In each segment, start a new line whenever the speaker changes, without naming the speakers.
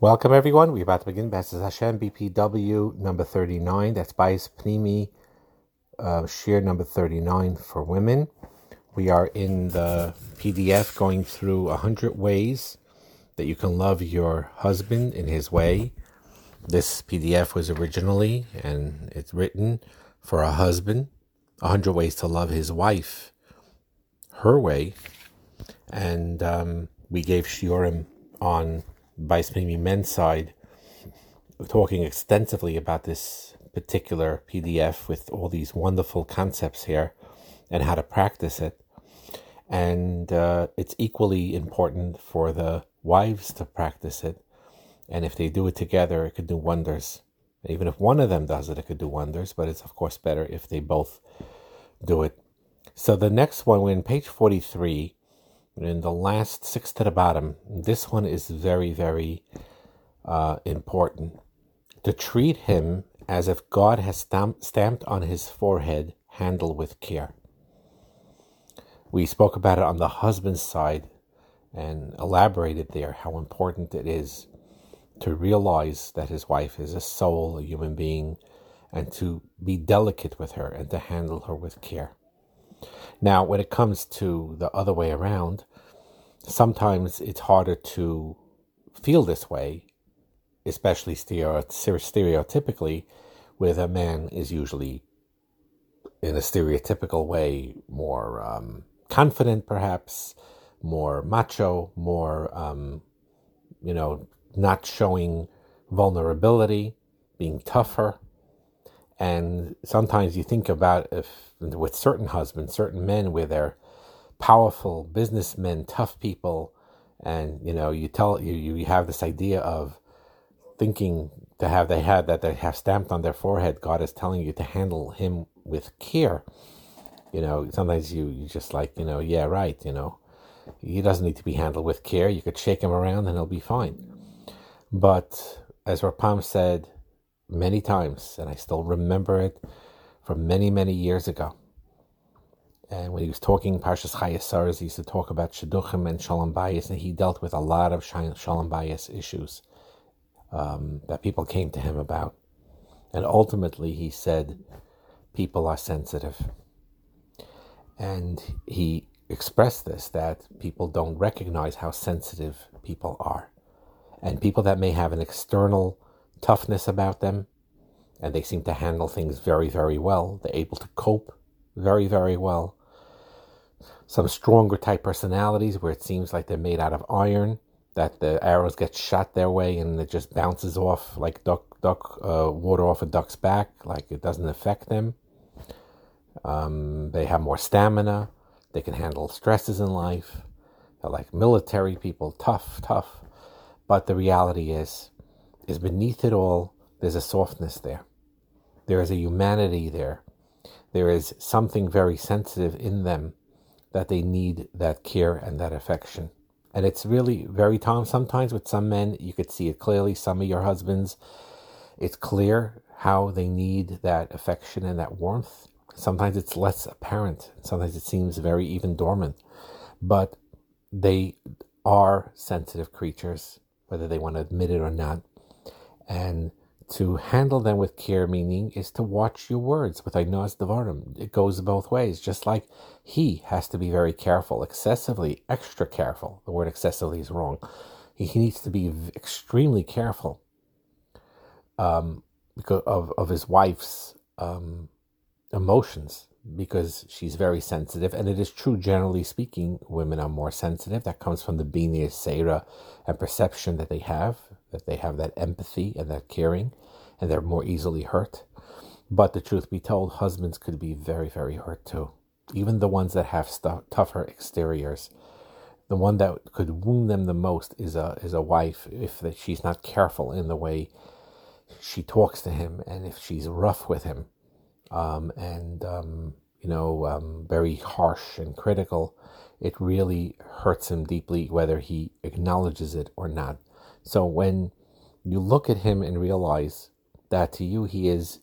Welcome, everyone. We're about to begin B'ezras Hashem BPW number 39. That's Bayis Pnimi uh, Shiur number 39 for women. We are in the PDF going through 100 ways that you can love your husband in his way. This PDF was originally, and it's written for a husband, 100 ways to love his wife her way. And um, we gave Shiurim on by Spinning Men's side, talking extensively about this particular PDF with all these wonderful concepts here and how to practice it. And uh, it's equally important for the wives to practice it. And if they do it together, it could do wonders. Even if one of them does it, it could do wonders, but it's of course better if they both do it. So the next one, we're in page 43, in the last six to the bottom, this one is very, very uh, important. To treat him as if God has stamp- stamped on his forehead, handle with care. We spoke about it on the husband's side and elaborated there how important it is to realize that his wife is a soul, a human being, and to be delicate with her and to handle her with care. Now, when it comes to the other way around, sometimes it's harder to feel this way, especially stereotypically, where a man is usually in a stereotypical way more um, confident, perhaps more macho, more um, you know, not showing vulnerability, being tougher. And sometimes you think about if with certain husbands, certain men, where they're powerful businessmen, tough people, and you know, you tell you you have this idea of thinking to have they had that they have stamped on their forehead. God is telling you to handle him with care. You know, sometimes you you just like you know, yeah, right. You know, he doesn't need to be handled with care. You could shake him around and he'll be fine. But as Rav Pam said many times, and I still remember it from many, many years ago. And when he was talking Parshas Chayes he used to talk about Shidduchim and Shalom Bayis, and he dealt with a lot of Shalom Bayis issues um, that people came to him about. And ultimately, he said, people are sensitive. And he expressed this that people don't recognize how sensitive people are. And people that may have an external toughness about them, and they seem to handle things very, very well. They're able to cope very, very well. Some stronger type personalities where it seems like they're made out of iron, that the arrows get shot their way and it just bounces off like duck, duck uh, water off a duck's back, like it doesn't affect them. Um, they have more stamina. They can handle stresses in life. They're like military people, tough, tough. But the reality is, is beneath it all, there's a softness there. There is a humanity there. There is something very sensitive in them that they need that care and that affection. And it's really very time. Sometimes with some men, you could see it clearly. Some of your husbands, it's clear how they need that affection and that warmth. Sometimes it's less apparent. Sometimes it seems very even dormant. But they are sensitive creatures, whether they want to admit it or not. And to handle them with care, meaning is to watch your words with Onaas Devarim. It goes both ways, just like he has to be very careful, excessively, extra careful. The word excessively is wrong. He, he needs to be extremely careful um, because of, of his wife's um, emotions because she's very sensitive. And it is true, generally speaking, women are more sensitive. That comes from the Bina Yeseira and perception that they have that they have that empathy and that caring, and they're more easily hurt. But the truth be told, husbands could be very, very hurt too. Even the ones that have tougher exteriors. The one that could wound them the most is a is a wife if that she's not careful in the way she talks to him, and if she's rough with him, um, and um, you know, um, very harsh and critical, it really hurts him deeply, whether he acknowledges it or not. So when you look at him and realize that to you he is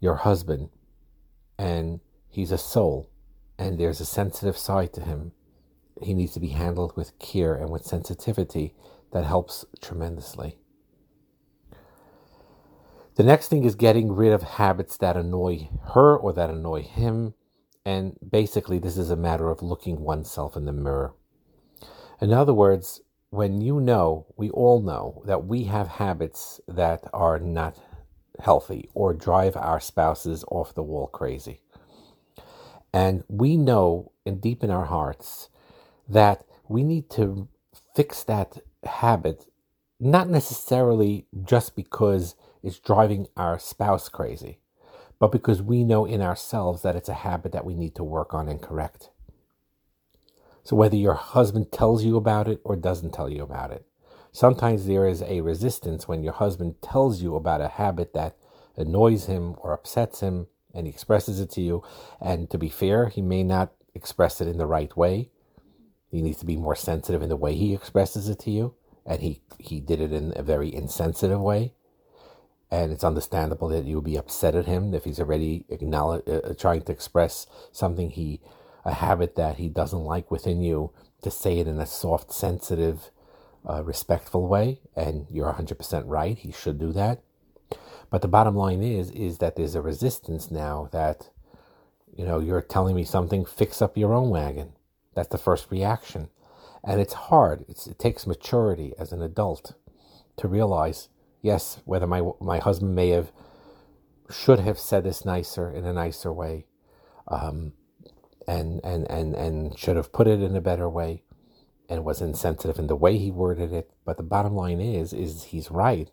your husband and he's a soul and there's a sensitive side to him, he needs to be handled with care and with sensitivity. that helps tremendously. The next thing is getting rid of habits that annoy her or that annoy him. And basically, this is a matter of looking oneself in the mirror. In other words, when you know, we all know that we have habits that are not healthy or drive our spouses off the wall crazy. And we know and deep in our hearts that we need to fix that habit, not necessarily just because it's driving our spouse crazy, but because we know in ourselves that it's a habit that we need to work on and correct. So whether your husband tells you about it or doesn't tell you about it, sometimes there is a resistance when your husband tells you about a habit that annoys him or upsets him and he expresses it to you. And to be fair, he may not express it in the right way. He needs to be more sensitive in the way he expresses it to you. And he, he did it in a very insensitive way. And it's understandable that you would be upset at him if he's already acknowledge, uh, trying to express something he, a habit that he doesn't like within you, to say it in a soft, sensitive, uh, respectful way. And you're 100% right. He should do that. But the bottom line is, is that there's a resistance now that, you know, you're telling me something, fix up your own wagon. That's the first reaction. And it's hard. It's, it takes maturity as an adult to realize, yes, whether my, my husband may have, should have said this nicer in a nicer way, um, and, and, and, and should have put it in a better way and was insensitive in the way he worded it. But the bottom line is, is he's right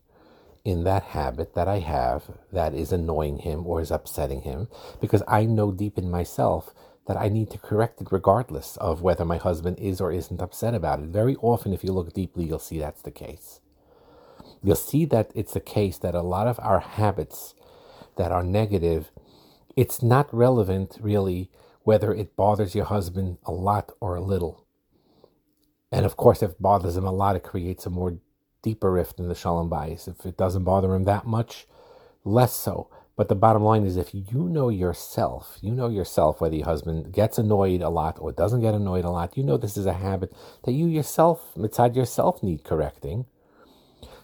in that habit that I have that is annoying him or is upsetting him because I know deep in myself that I need to correct it regardless of whether my husband is or isn't upset about it. Very often, if you look deeply, you'll see that's the case. You'll see that it's the case that a lot of our habits that are negative, it's not relevant really whether it bothers your husband a lot or a little. And of course, if it bothers him a lot, it creates a more deeper rift in the Shalom Bayis. If it doesn't bother him that much, less so. But the bottom line is if you know yourself, you know yourself whether your husband gets annoyed a lot or doesn't get annoyed a lot, you know this is a habit that you yourself, inside yourself, need correcting.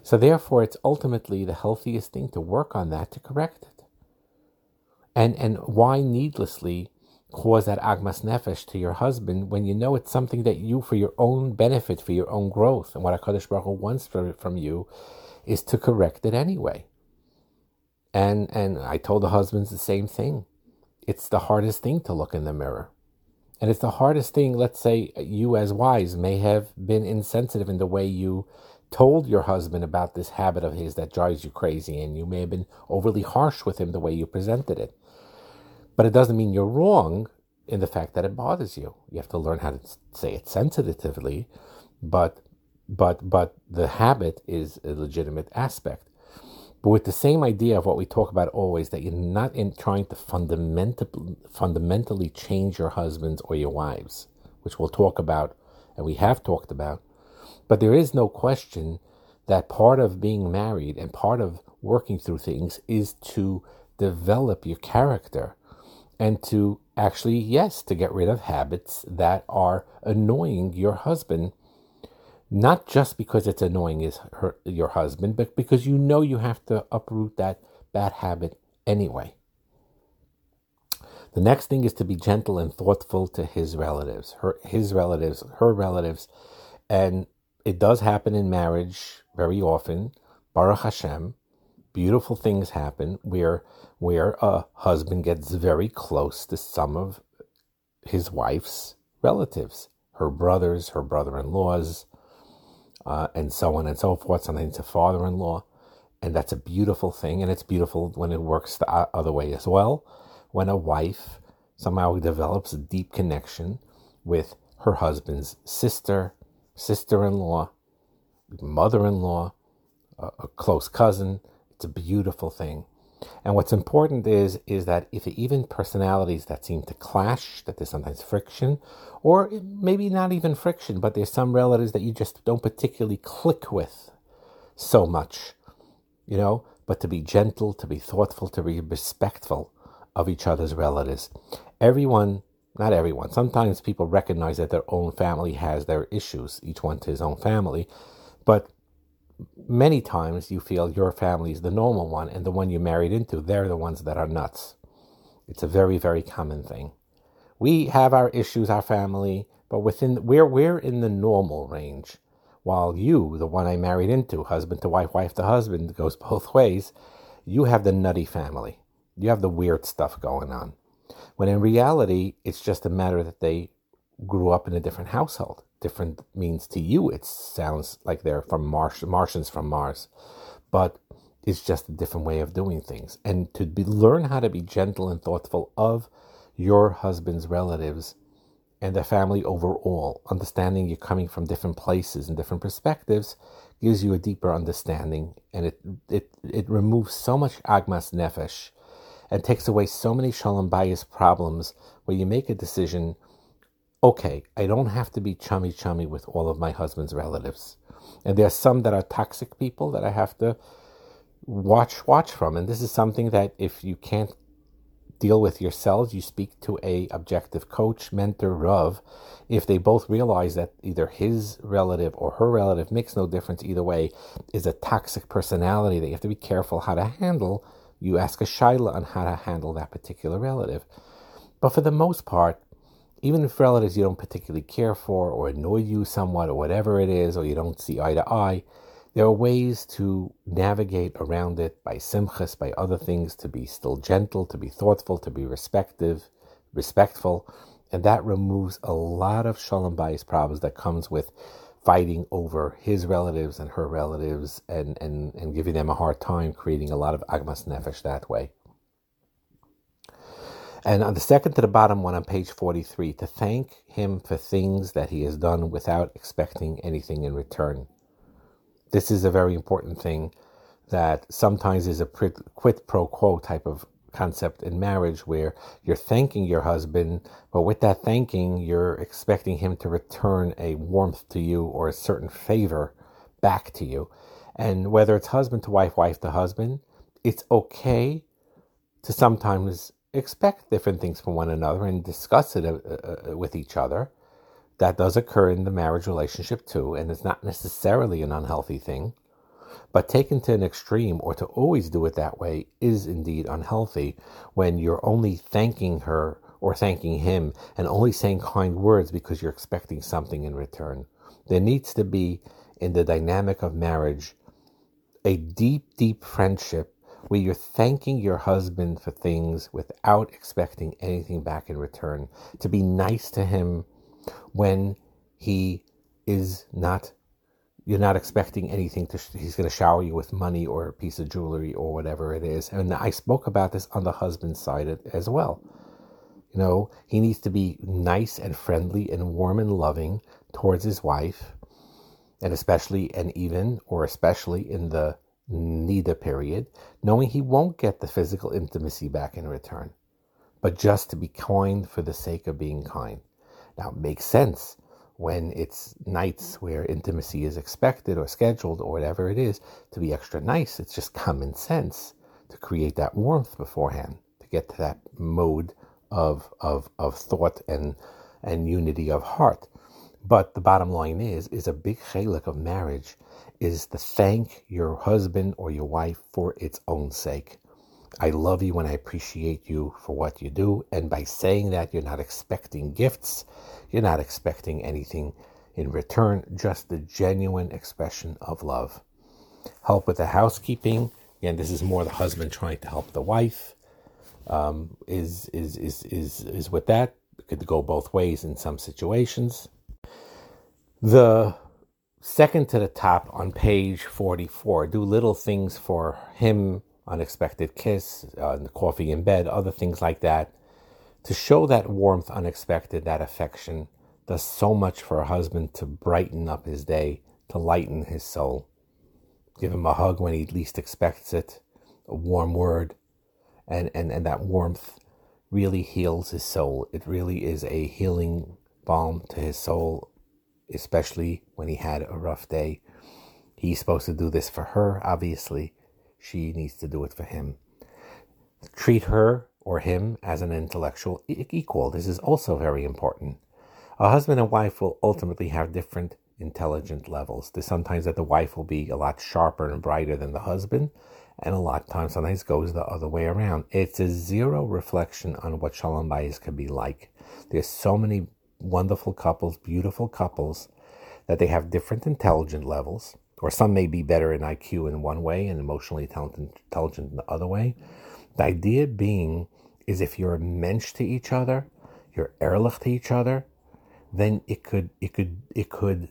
So therefore, it's ultimately the healthiest thing to work on that to correct it. And and why needlessly cause that agmas nefesh to your husband when you know it's something that you, for your own benefit, for your own growth, and what Hakadosh Baruch Hu wants from you, is to correct it anyway. And and I told the husbands the same thing. It's the hardest thing to look in the mirror. And it's the hardest thing, let's say you as wives may have been insensitive in the way you told your husband about this habit of his that drives you crazy, and you may have been overly harsh with him the way you presented it. But it doesn't mean you're wrong in the fact that it bothers you. You have to learn how to say it sensitively, but but but the habit is a legitimate aspect. But with the same idea of what we talk about always, that you're not in trying to fundamentally fundamentally change your husbands or your wives, which we'll talk about and we have talked about. But there is no question that part of being married and part of working through things is to develop your character and to actually, yes, to get rid of habits that are annoying your husband, not just because it's annoying his, her, your husband, but because you know you have to uproot that bad habit anyway. The next thing is to be gentle and thoughtful to his relatives, her, his relatives, her relatives, and it does happen in marriage very often. Baruch Hashem, beautiful things happen where where a husband gets very close to some of his wife's relatives, her brothers, her brother-in-laws, uh, and so on and so forth. Sometimes a father-in-law, and that's a beautiful thing. And it's beautiful when it works the other way as well. When a wife somehow develops a deep connection with her husband's sister, sister-in-law, mother-in-law, a, a close cousin, it's a beautiful thing. And what's important is is that if even personalities that seem to clash, that there's sometimes friction, or maybe not even friction, but there's some relatives that you just don't particularly click with so much, you know, but to be gentle, to be thoughtful, to be respectful of each other's relatives. Everyone, not everyone, sometimes people recognize that their own family has their issues, each one to his own family, But many times you feel your family is the normal one and the one you married into, they're the ones that are nuts. It's a very, very common thing. We have our issues, our family, but within we're we're in the normal range. While you, the one I married into, husband to wife, wife to husband, goes both ways, you have the nutty family. You have the weird stuff going on. When in reality, it's just a matter that they grew up in a different household different means to you. It sounds like they're from Mars, Martians from Mars, but it's just a different way of doing things. And to be, learn how to be gentle and thoughtful of your husband's relatives and the family overall, understanding you're coming from different places and different perspectives gives you a deeper understanding and it it, it removes so much agmas nefesh and takes away so many shalom bayis problems where you make a decision okay, I don't have to be chummy chummy with all of my husband's relatives. And there are some that are toxic people that I have to watch watch from. And this is something that if you can't deal with yourselves, you speak to a objective coach, mentor, Rav. If they both realize that either his relative or her relative makes no difference either way, is a toxic personality that you have to be careful how to handle, you ask a shaila on how to handle that particular relative. But for the most part, even if relatives you don't particularly care for or annoy you somewhat or whatever it is, or you don't see eye to eye, there are ways to navigate around it by simchas, by other things, to be still gentle, to be thoughtful, to be respective, respectful, and that removes a lot of shalom bayis problems that comes with fighting over his relatives and her relatives and, and, and giving them a hard time, creating a lot of agmas nefesh that way. And on the second to the bottom one on page 43, to thank him for things that he has done without expecting anything in return. This is a very important thing that sometimes is a quid pro quo type of concept in marriage where you're thanking your husband, but with that thanking, you're expecting him to return a warmth to you or a certain favor back to you. And whether it's husband to wife, wife to husband, it's okay to sometimes expect different things from one another and discuss it uh, uh, uh, with each other. That does occur in the marriage relationship too, and it's not necessarily an unhealthy thing. But taken to an extreme or to always do it that way is indeed unhealthy when you're only thanking her or thanking him and only saying kind words because you're expecting something in return. There needs to be, in the dynamic of marriage, a deep, deep friendship where you're thanking your husband for things without expecting anything back in return, to be nice to him when he is not you're not expecting anything to he's going to shower you with money or a piece of jewelry or whatever it is. And i spoke about this on the husband side as well. You know he needs to be nice and friendly and warm and loving towards his wife and especially and even or especially in the niddah period, knowing he won't get the physical intimacy back in return, but just to be kind for the sake of being kind. Now, it makes sense when it's nights where intimacy is expected or scheduled or whatever it is to be extra nice. It's just common sense to create that warmth beforehand, to get to that mode of, of, of thought and, and unity of heart. But the bottom line is, is a big chelek of marriage is to thank your husband or your wife for its own sake. I love you and I appreciate you for what you do. And by saying that, you're not expecting gifts, you're not expecting anything in return, just the genuine expression of love. Help with the housekeeping. Again, this is more the husband trying to help the wife. Um, is is is is is with that. It could go both ways in some situations. The second to the top on page 44 do little things for him, unexpected kiss, uh, coffee in bed, other things like that. To show that warmth, unexpected, that affection, does so much for a husband to brighten up his day, to lighten his soul. Give him a hug when he least expects it, a warm word, and, and, and that warmth really heals his soul. It really is a healing balm to his soul especially when he had a rough day. He's supposed to do this for her, obviously. She needs to do it for him. Treat her or him as an intellectual equal. This is also very important. A husband and wife will ultimately have different intelligent levels. There's sometimes that the wife will be a lot sharper and brighter than the husband, and a lot of times sometimes goes the other way around. It's a zero reflection on what Shalom Bayis can be like. There's so many wonderful couples, beautiful couples, that they have different intelligent levels, or some may be better in IQ in one way and emotionally intelligent in the other way. The idea being is if you're a mensch to each other, you're ehrlich to each other, then it could it could it could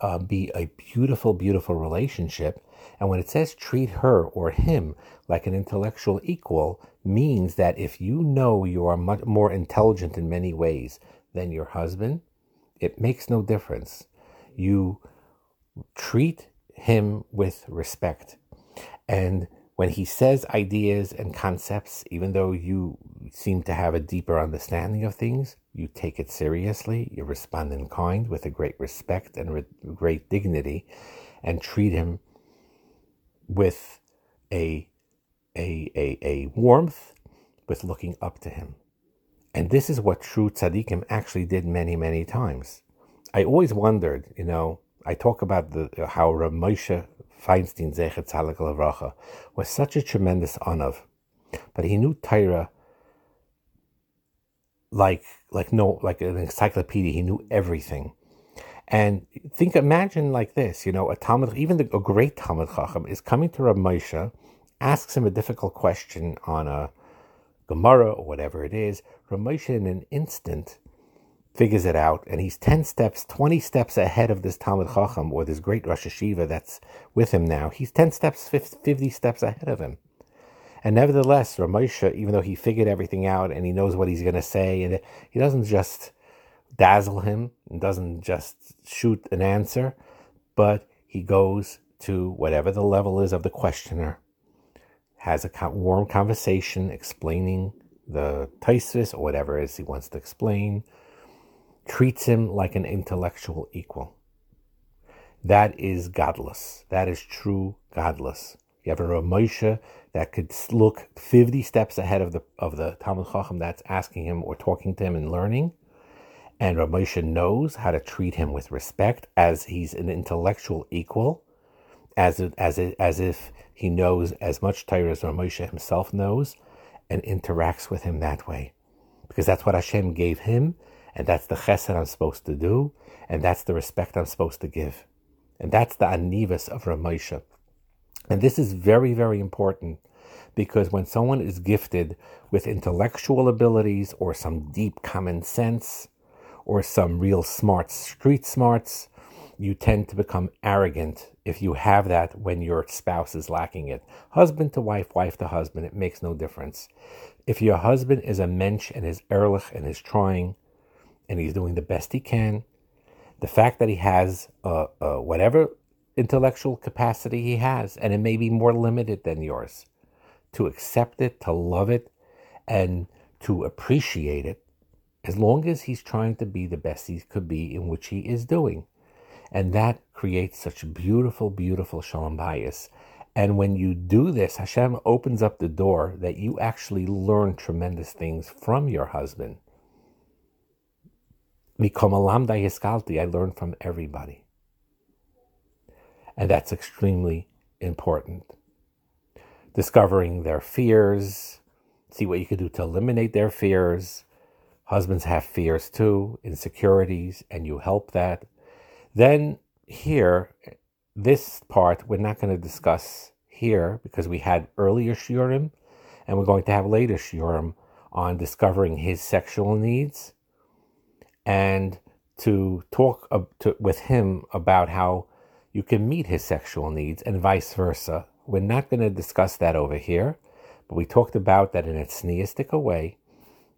uh, be a beautiful, beautiful relationship. And when it says treat her or him like an intellectual equal, means that if you know you are much more intelligent in many ways than your husband, it makes no difference. You treat him with respect. And when he says ideas and concepts, even though you seem to have a deeper understanding of things, you take it seriously, you respond in kind with a great respect and with great dignity, and treat him with a, a, a, a warmth, with looking up to him. And this is what true tzaddikim actually did many, many times. I always wondered, you know, I talk about the, how Rav Moshe Feinstein Zecher Tzaddik Livracha was such a tremendous anav, but he knew Torah like like no like an encyclopedia. He knew everything. And think, imagine like this, you know, a Talmud, even the, a great Talmud Chacham is coming to Rav Moshe, asks him a difficult question on a Gemara or whatever it is. Rav Moshe, in an instant, figures it out, and he's 10 steps, 20 steps ahead of this Talmud Chacham or this great Rosh Hayeshiva that's with him now. He's 10 steps, 50 steps ahead of him. And nevertheless, Rav Moshe, even though he figured everything out and he knows what he's going to say, and he doesn't just dazzle him and doesn't just shoot an answer, but he goes to whatever the level is of the questioner, has a warm conversation explaining the Taisus or whatever it is he wants to explain, treats him like an intellectual equal. That is gadlus. That is true gadlus. You have a Rav Moshe that could look 50 steps ahead of the of the Talmud Chacham that's asking him or talking to him and learning. And Rav Moshe knows how to treat him with respect as he's an intellectual equal, as as as if he knows as much Torah as Rav Moshe himself knows, and interacts with him that way, because that's what Hashem gave him, and that's the chesed I'm supposed to do, and that's the respect I'm supposed to give, and that's the anivus of Rav Moshe. And this is very, very important because when someone is gifted with intellectual abilities or some deep common sense or some real smart street smarts, you tend to become arrogant if you have that when your spouse is lacking it. Husband to wife, wife to husband, it makes no difference. If your husband is a mensch and is ehrlich and is trying and he's doing the best he can, the fact that he has uh, uh, whatever intellectual capacity he has, and it may be more limited than yours. To accept it, to love it, and to appreciate it, as long as he's trying to be the best he could be in which he is doing. And that creates such beautiful, beautiful shalom bayis. And when you do this, Hashem opens up the door that you actually learn tremendous things from your husband. I learn from everybody. And that's extremely important. Discovering their fears, see what you can do to eliminate their fears. Husbands have fears too, insecurities, and you help that. Then, here, this part we're not going to discuss here because we had earlier shiurim, and we're going to have later shiurim on discovering his sexual needs and to talk to, with him about how you can meet his sexual needs and vice versa. We're not going to discuss that over here, but we talked about that in a tznius'dik way.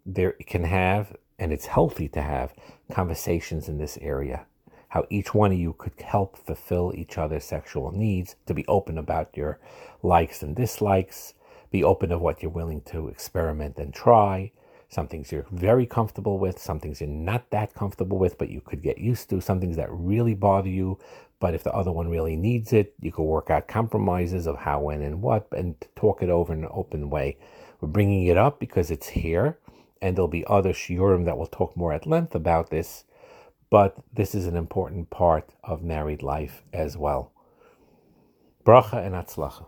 There can have, and it's healthy to have, conversations in this area. How each one of you could help fulfill each other's sexual needs, to be open about your likes and dislikes, be open of what you're willing to experiment and try, some things you're very comfortable with, some things you're not that comfortable with, but you could get used to, some things that really bother you. But if the other one really needs it, you could work out compromises of how, when, and what, and talk it over in an open way. We're bringing it up because it's here, and there'll be other shiurim that will talk more at length about this. But this is an important part of married life as well. Bracha and Hatzlacha.